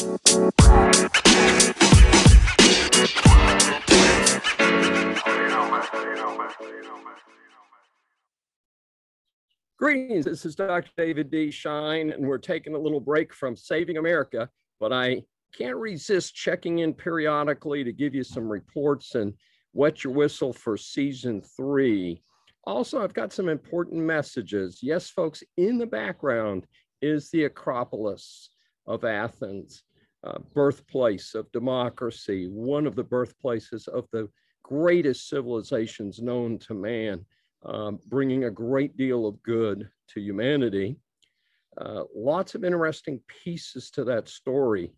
Greetings, this is Dr. David D. Schein, and we're taking a little break from Saving America, but I can't resist checking in periodically to give you some reports and wet your whistle for season three. Also, I've got some important messages. Yes, folks, in the background is the Acropolis of Athens, uh, birthplace of democracy, one of the birthplaces of the greatest civilizations known to man um, bringing a great deal of good to humanity. Uh, lots of interesting pieces to that story.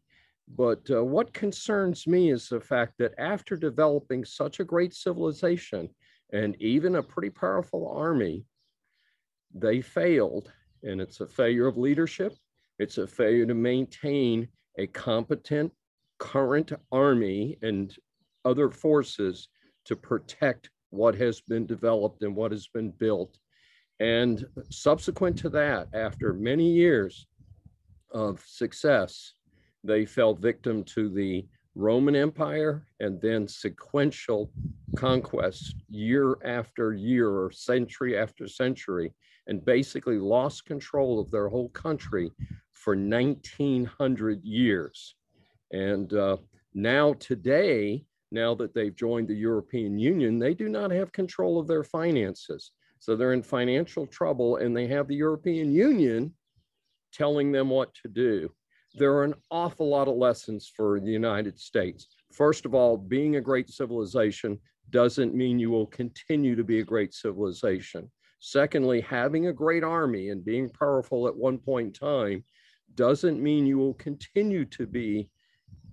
But uh, what concerns me is the fact that after developing such a great civilization and even a pretty powerful army, they failed. And it's a failure of leadership, it's a failure to maintain a competent current army and other forces to protect what has been developed and what has been built. And subsequent to that, after many years of success, they fell victim to the Roman Empire and then sequential conquests year after year or century after century, and basically lost control of their whole country for 1900 years. And uh, now, today, now that they've joined the European Union, they do not have control of their finances. So they're in financial trouble and they have the European Union telling them what to do. There are an awful lot of lessons for the United States. First of all, being a great civilization doesn't mean you will continue to be a great civilization. Secondly, having a great army and being powerful at one point in time doesn't mean you will continue to be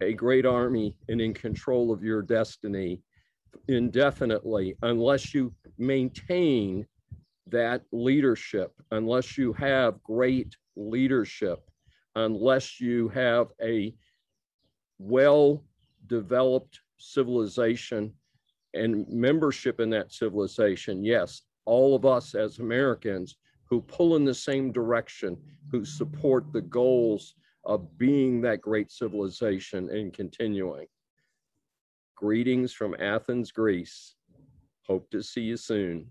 a great army and in control of your destiny indefinitely unless you maintain that leadership, unless you have great leadership, unless you have a well developed civilization and membership in that civilization. Yes, all of us as Americans who pull in the same direction, who support the goals of being that great civilization and continuing. Greetings from Athens, Greece. Hope to see you soon.